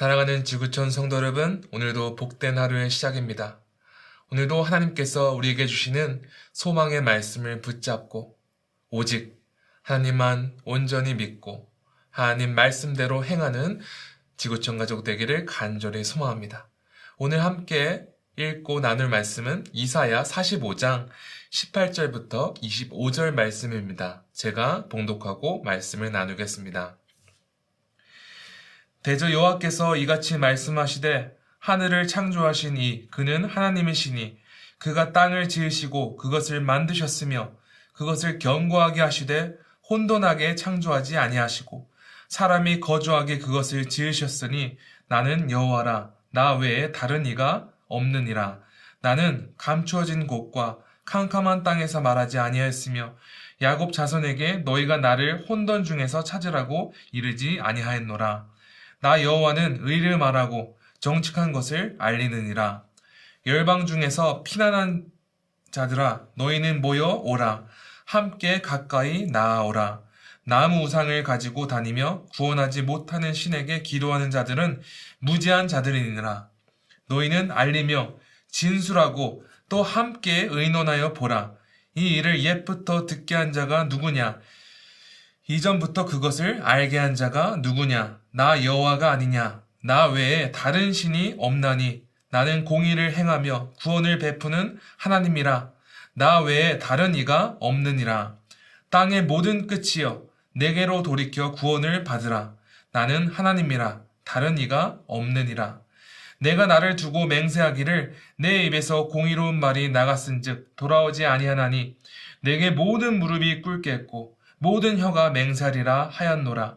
사랑하는 지구촌 성도 여러분, 오늘도 복된 하루의 시작입니다. 오늘도 하나님께서 우리에게 주시는 소망의 말씀을 붙잡고 오직 하나님만 온전히 믿고 하나님 말씀대로 행하는 지구촌 가족 되기를 간절히 소망합니다. 오늘 함께 읽고 나눌 말씀은 이사야 45장 18절부터 25절 말씀입니다. 제가 봉독하고 말씀을 나누겠습니다. 대저 여호와께서 이같이 말씀하시되 하늘을 창조하신 이 그는 하나님이시니 그가 땅을 지으시고 그것을 만드셨으며 그것을 견고하게 하시되 혼돈하게 창조하지 아니하시고 사람이 거주하게 그것을 지으셨으니 나는 여호와라. 나 외에 다른 이가 없느니라. 나는 감추어진 곳과 캄캄한 땅에서 말하지 아니하였으며 야곱 자손에게 너희가 나를 혼돈 중에서 찾으라고 이르지 아니하였노라 나 여호와는 의를 말하고 정직한 것을 알리느니라. 열방 중에서 피난한 자들아 너희는 모여 오라. 함께 가까이 나아오라. 나무 우상을 가지고 다니며 구원하지 못하는 신에게 기도하는 자들은 무지한 자들이니라. 너희는 알리며 진술하고 또 함께 의논하여 보라. 이 일을 옛부터 듣게 한 자가 누구냐? 이전부터 그것을 알게 한 자가 누구냐? 나 여호와가 아니냐? 나 외에 다른 신이 없나니 나는 공의를 행하며 구원을 베푸는 하나님이라. 나 외에 다른 이가 없느니라. 땅의 모든 끝이여 내게로 돌이켜 구원을 받으라. 나는 하나님이라. 다른 이가 없느니라. 내가 나를 두고 맹세하기를 내 입에서 공의로운 말이 나갔은즉 돌아오지 아니하나니 내게 모든 무릎이 꿇겠고 모든 혀가 맹살이라 하였노라.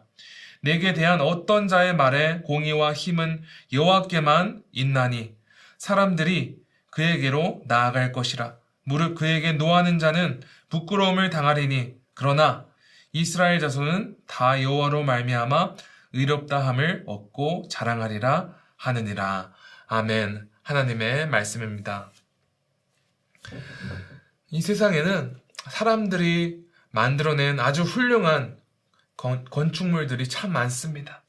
내게 대한 어떤 자의 말에 공의와 힘은 여호와께만 있나니 사람들이 그에게로 나아갈 것이라. 무릇 그에게 노하는 자는 부끄러움을 당하리니 그러나 이스라엘 자손은 다 여호와로 말미암아 의롭다함을 얻고 자랑하리라 하느니라. 아멘. 하나님의 말씀입니다. 이 세상에는 사람들이 만들어낸 아주 훌륭한 건, 건축물들이 참 많습니다.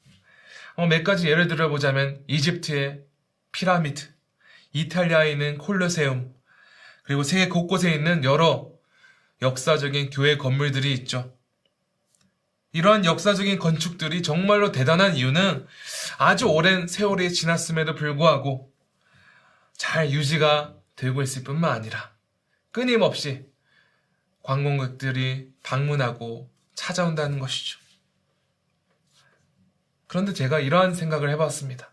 어, 몇 가지 예를 들어보자면 이집트의 피라미드, 이탈리아에 있는 콜로세움, 그리고 세계 곳곳에 있는 여러 역사적인 교회 건물들이 있죠. 이러한 역사적인 건축들이 정말로 대단한 이유는 아주 오랜 세월이 지났음에도 불구하고 잘 유지가 되고 있을 뿐만 아니라 끊임없이 관광객들이 방문하고 찾아온다는 것이죠. 그런데 제가 이러한 생각을 해봤습니다.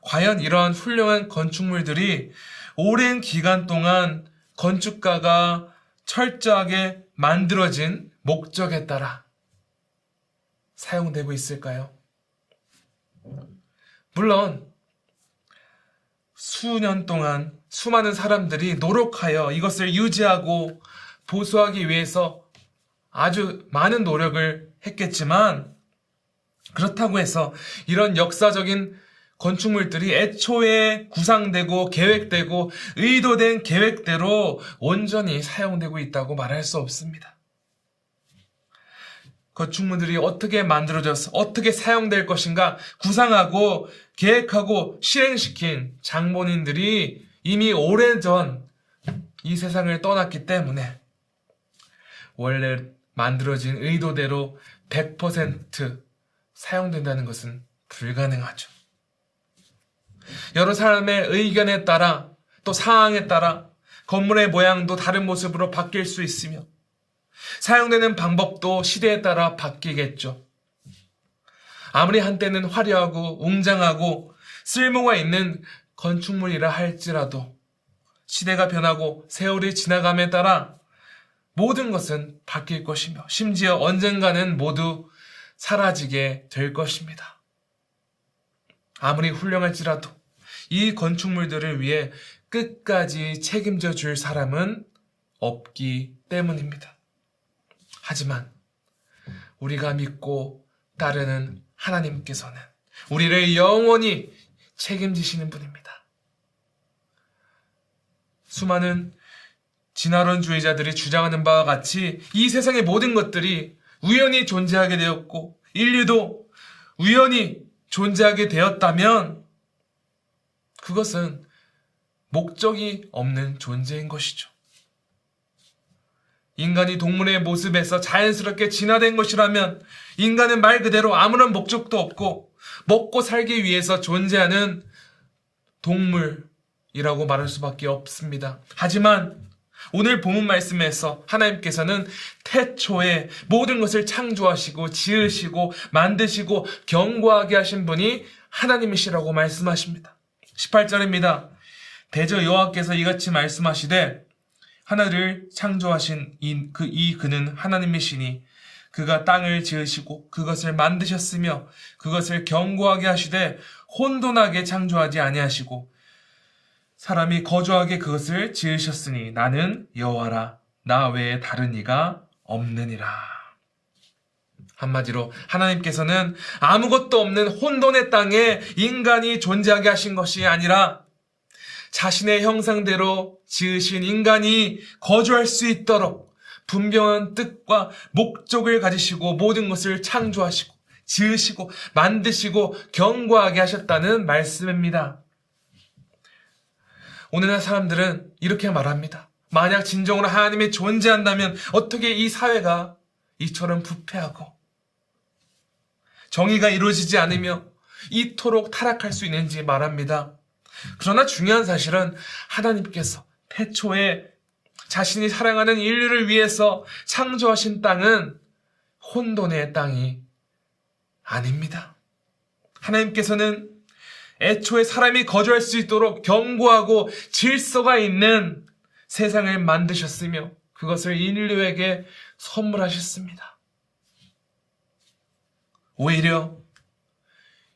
과연 이러한 훌륭한 건축물들이 오랜 기간 동안 건축가가 철저하게 만들어진 목적에 따라 사용되고 있을까요? 물론 수년 동안 수많은 사람들이 노력하여 이것을 유지하고 보수하기 위해서 아주 많은 노력을 했겠지만 그렇다고 해서 이런 역사적인 건축물들이 애초에 구상되고 계획되고 의도된 계획대로 온전히 사용되고 있다고 말할 수 없습니다. 건축물들이 어떻게 만들어져서 어떻게 사용될 것인가 구상하고 계획하고 실행시킨 장본인들이 이미 오래전 이 세상을 떠났기 때문에 원래 만들어진 의도대로 100% 사용된다는 것은 불가능하죠. 여러 사람의 의견에 따라 또 상황에 따라 건물의 모양도 다른 모습으로 바뀔 수 있으며 사용되는 방법도 시대에 따라 바뀌겠죠. 아무리 한때는 화려하고 웅장하고 쓸모가 있는 건축물이라 할지라도 시대가 변하고 세월이 지나감에 따라 모든 것은 바뀔 것이며 심지어 언젠가는 모두 사라지게 될 것입니다. 아무리 훌륭할지라도 이 건축물들을 위해 끝까지 책임져 줄 사람은 없기 때문입니다. 하지만 우리가 믿고 따르는 하나님께서는 우리를 영원히 책임지시는 분입니다. 수많은 진화론주의자들이 주장하는 바와 같이 이 세상의 모든 것들이 우연히 존재하게 되었고 인류도 우연히 존재하게 되었다면 그것은 목적이 없는 존재인 것이죠. 인간이 동물의 모습에서 자연스럽게 진화된 것이라면 인간은 말 그대로 아무런 목적도 없고 먹고 살기 위해서 존재하는 동물이라고 말할 수밖에 없습니다. 하지만 오늘 본문 말씀에서 하나님께서는 태초에 모든 것을 창조하시고 지으시고 만드시고 경고하게 하신 분이 하나님이시라고 말씀하십니다. 18절입니다. 대저 여호와께서 이같이 말씀하시되 하늘을 창조하신 이, 그, 이 그는 하나님이시니 그가 땅을 지으시고 그것을 만드셨으며 그것을 견고하게 하시되 혼돈하게 창조하지 아니하시고 사람이 거주하게 그것을 지으셨으니 나는 여호와라 나 외에 다른 이가 없느니라. 한마디로 하나님께서는 아무것도 없는 혼돈의 땅에 인간이 존재하게 하신 것이 아니라 자신의 형상대로 지으신 인간이 거주할 수 있도록 분명한 뜻과 목적을 가지시고 모든 것을 창조하시고 지으시고 만드시고 경고하게 하셨다는 말씀입니다. 오늘날 사람들은 이렇게 말합니다. 만약 진정으로 하나님이 존재한다면 어떻게 이 사회가 이처럼 부패하고 정의가 이루어지지 않으며 이토록 타락할 수 있는지 말합니다. 그러나 중요한 사실은 하나님께서 태초에 자신이 사랑하는 인류를 위해서 창조하신 땅은 혼돈의 땅이 아닙니다. 하나님께서는 애초에 사람이 거주할 수 있도록 견고하고 질서가 있는 세상을 만드셨으며 그것을 인류에게 선물하셨습니다. 오히려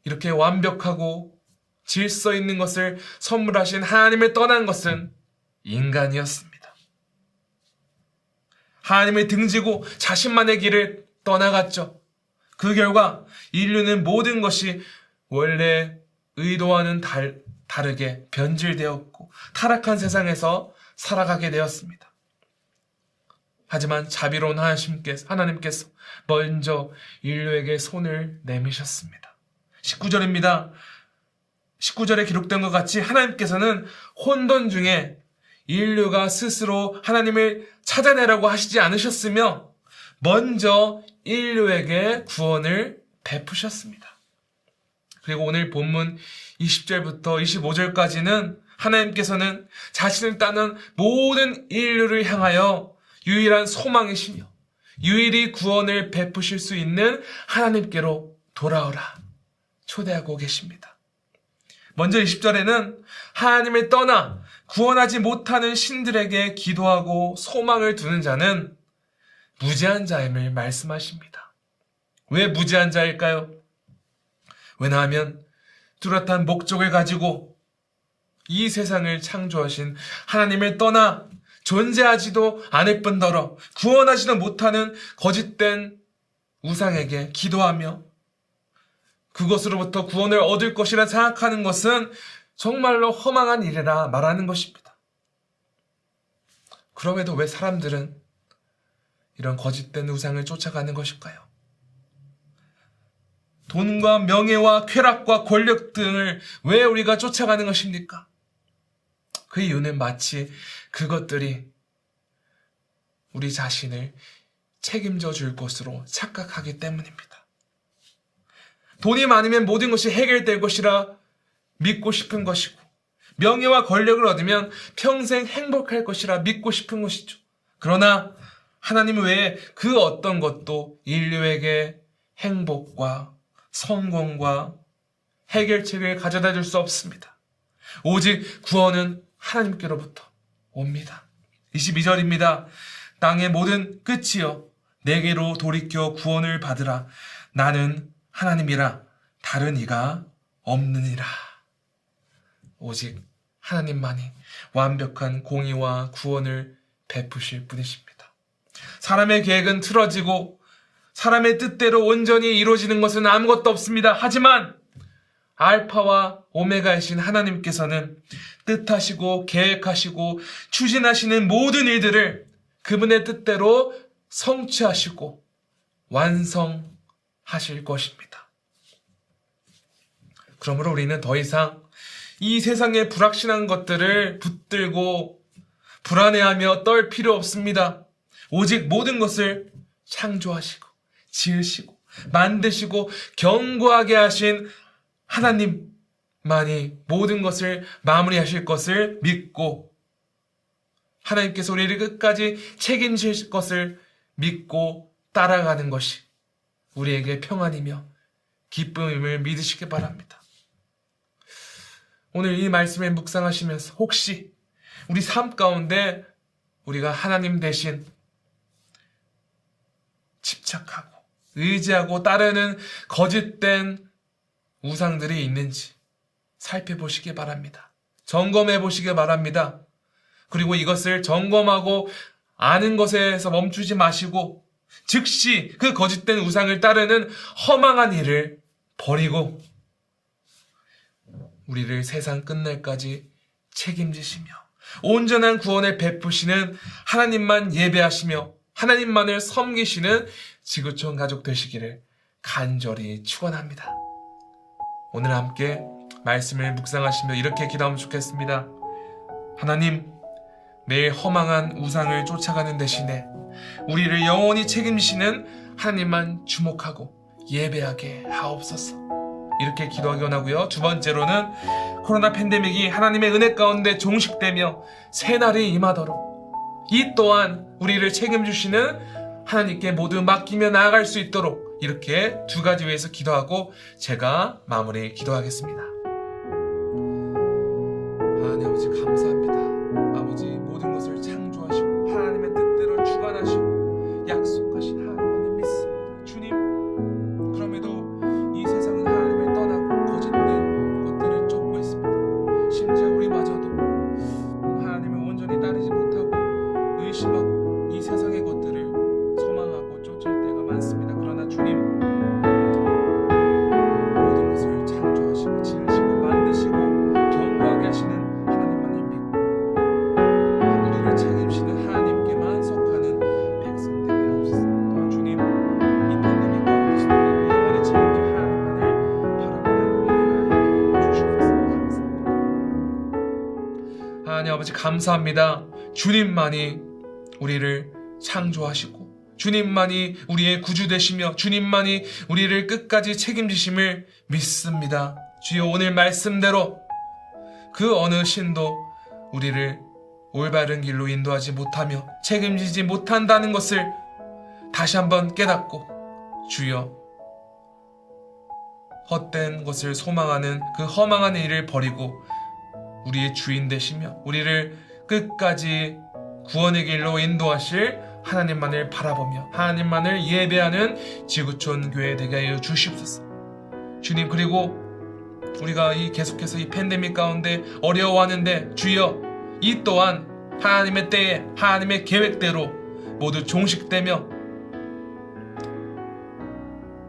이렇게 완벽하고 질서 있는 것을 선물하신 하나님을 떠난 것은 인간이었습니다. 하나님을 등지고 자신만의 길을 떠나갔죠. 그 결과 인류는 모든 것이 원래 의도와는 달, 다르게 변질되었고 타락한 세상에서 살아가게 되었습니다. 하지만 자비로운 하나님께서, 하나님께서 먼저 인류에게 손을 내미셨습니다. 19절입니다. 19절에 기록된 것 같이 하나님께서는 혼돈 중에 인류가 스스로 하나님을 찾아내라고 하시지 않으셨으며 먼저 인류에게 구원을 베푸셨습니다. 그리고 오늘 본문 20절부터 25절까지는 하나님께서는 자신을 따는 모든 인류를 향하여 유일한 소망이시며 유일히 구원을 베푸실 수 있는 하나님께로 돌아오라 초대하고 계십니다. 먼저 20절에는 하나님을 떠나 구원하지 못하는 신들에게 기도하고 소망을 두는 자는 무지한 자임을 말씀하십니다. 왜 무지한 자일까요? 왜냐하면 뚜렷한 목적을 가지고 이 세상을 창조하신 하나님을 떠나 존재하지도 않을 뿐더러 구원하지도 못하는 거짓된 우상에게 기도하며 그것으로부터 구원을 얻을 것이라 생각하는 것은 정말로 허망한 일이라 말하는 것입니다. 그럼에도 왜 사람들은 이런 거짓된 우상을 쫓아가는 것일까요? 돈과 명예와 쾌락과 권력 등을 왜 우리가 쫓아가는 것입니까? 그 이유는 마치 그것들이 우리 자신을 책임져 줄 것으로 착각하기 때문입니다. 돈이 많으면 모든 것이 해결될 것이라 믿고 싶은 것이고, 명예와 권력을 얻으면 평생 행복할 것이라 믿고 싶은 것이죠. 그러나 하나님 외에 그 어떤 것도 인류에게 행복과 성공과 해결책을 가져다 줄 수 없습니다. 오직 구원은 하나님께로부터 옵니다. 22절입니다. 땅의 모든 끝이여 내게로 돌이켜 구원을 받으라. 나는 하나님이라 다른 이가 없느니라. 오직 하나님만이 완벽한 공의와 구원을 베푸실 분이십니다. 사람의 계획은 틀어지고 사람의 뜻대로 온전히 이루어지는 것은 아무것도 없습니다. 하지만 알파와 오메가이신 하나님께서는 뜻하시고 계획하시고 추진하시는 모든 일들을 그분의 뜻대로 성취하시고 완성하실 것입니다. 그러므로 우리는 더 이상 이 세상의 불확실한 것들을 붙들고 불안해하며 떨 필요 없습니다. 오직 모든 것을 창조하시고 지으시고 만드시고 견고하게 하신 하나님만이 모든 것을 마무리하실 것을 믿고 하나님께서 우리를 끝까지 책임질 것을 믿고 따라가는 것이 우리에게 평안이며 기쁨임을 믿으시기 바랍니다. 오늘 이 말씀을 묵상하시면서 혹시 우리 삶 가운데 우리가 하나님 대신 집착하고 의지하고 따르는 거짓된 우상들이 있는지 살펴보시기 바랍니다. 점검해 보시기 바랍니다. 그리고 이것을 점검하고 아는 것에서 멈추지 마시고 즉시 그 거짓된 우상을 따르는 허망한 일을 버리고 우리를 세상 끝날까지 책임지시며 온전한 구원을 베푸시는 하나님만 예배하시며 하나님만을 섬기시는 지구촌 가족 되시기를 간절히 축원합니다. 오늘 함께 말씀을 묵상하시며 이렇게 기도하면 좋겠습니다. 하나님, 매일 허망한 우상을 쫓아가는 대신에 우리를 영원히 책임지시는 하나님만 주목하고 예배하게 하옵소서. 이렇게 기도하기 원하고요. 두 번째로는 코로나 팬데믹이 하나님의 은혜 가운데 종식되며 새날이 임하도록 이 또한 우리를 책임주시는 하나님께 모두 맡기며 나아갈 수 있도록 이렇게 두 가지 위해서 기도하고 제가 마무리 기도하겠습니다. 하나님 아버지 감사합니다. 하나님 아버지 감사합니다. 주님만이 우리를 창조하시고 주님만이 우리의 구주 되시며 주님만이 우리를 끝까지 책임지심을 믿습니다. 주여 오늘 말씀대로 그 어느 신도 우리를 올바른 길로 인도하지 못하며 책임지지 못한다는 것을 다시 한번 깨닫고 주여 헛된 것을 소망하는 그 허망한 일을 버리고 우리의 주인 되시며 우리를 끝까지 구원의 길로 인도하실 하나님만을 바라보며 하나님만을 예배하는 지구촌 교회 되게 하여 주시옵소서. 주님 그리고 우리가 이 계속해서 이 팬데믹 가운데 어려워하는데 주여 이 또한 하나님의 때에 하나님의 계획대로 모두 종식되며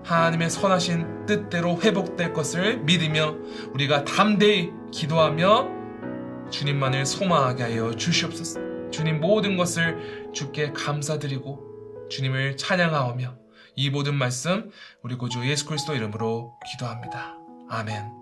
하나님의 선하신 뜻대로 회복될 것을 믿으며 우리가 담대히 기도하며 주님만을 소망하게 하여 주시옵소서. 주님 모든 것을 주께 감사드리고 주님을 찬양하오며 이 모든 말씀 우리 구주 예수 그리스도 이름으로 기도합니다. 아멘.